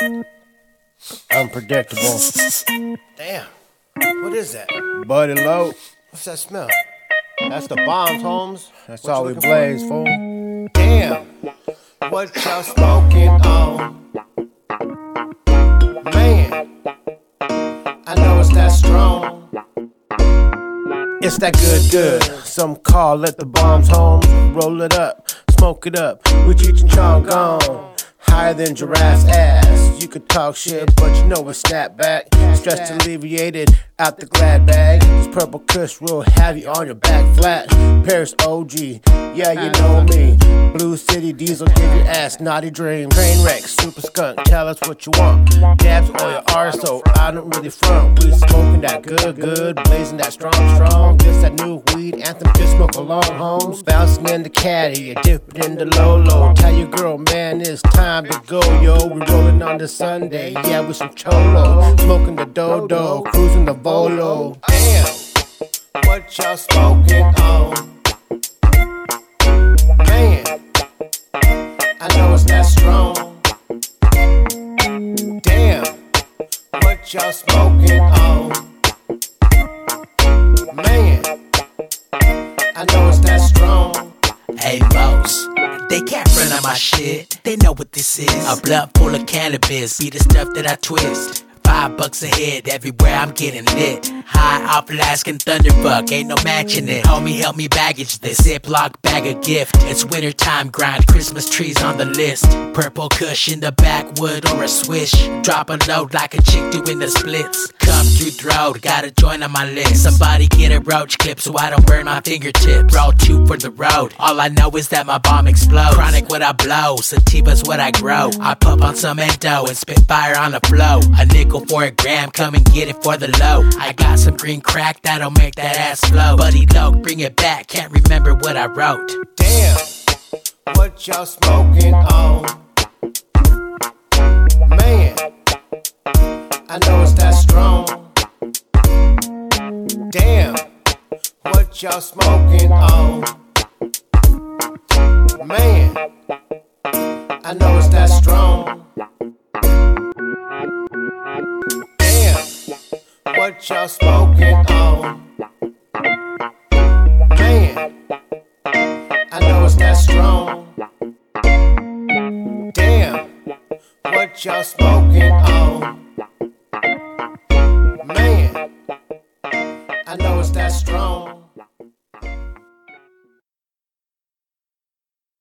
Unpredictable. Damn. What is that? Buddy low. What's that smell? That's the bombs, Holmes. That's What all we blaze, fool. Damn. What y'all smoking on? Man. I know it's that strong. It's that good, good. Some call it the bombs, Holmes. Roll it up, smoke it up. We Cheech and Chong gone. Higher than giraffe's ass. You could talk shit, but you know it's snapback. Stress alleviated out the glad bag. This purple kush will have you on your back flat. Paris OG, yeah, you know me. Blue City Diesel, give your ass naughty dream. Train wreck, super skunk, tell us what you want. Dabs or your arso, I don't really front. We smoking that good, good, blazing that strong, strong. This that new weed anthem, just smoke along, homes. Bouncing in the caddy, you dip in the low. Tell your girl, man, it's time to go, yo. We rolling on the Sunday, yeah, with some cholo. Smoking the dodo, cruising the volo. Damn. What y'all smoking on? Man. I know it's that strong. Damn. What y'all smoking on? Man. I know it's that strong. Hey, boss. They can't run on my shit. They know what this is. A blunt full of cannabis. Be the stuff that I twist. Five bucks a head, everywhere I'm getting lit. High off Alaskan Thunderfuck, ain't no matching it. Homie, help me baggage this Ziploc bag of gift. It's wintertime grind, Christmas trees on the list. Purple kush in the backwood or a swish. Drop a load like a chick doing the splits. Come through throat, got a joint on my list. Somebody get a roach clip so I don't burn my fingertips. Roll two for the road. All I know is that my bomb explodes. Chronic what I blow, sativa's what I grow. I pump on some endo and spit fire on the flow. A nickel for a gram, come and get it for the low. I got some green crack that'll make that ass flow. Buddy Loc, bring it back, can't remember what I wrote. Damn, what y'all smoking on? Man, I know it's that strong. Damn, what y'all smoking on? Man, I know it's that strong. what you're smoking on. Man, I know it's that strong. Damn, what y'all smoking on. Man, I know it's that strong.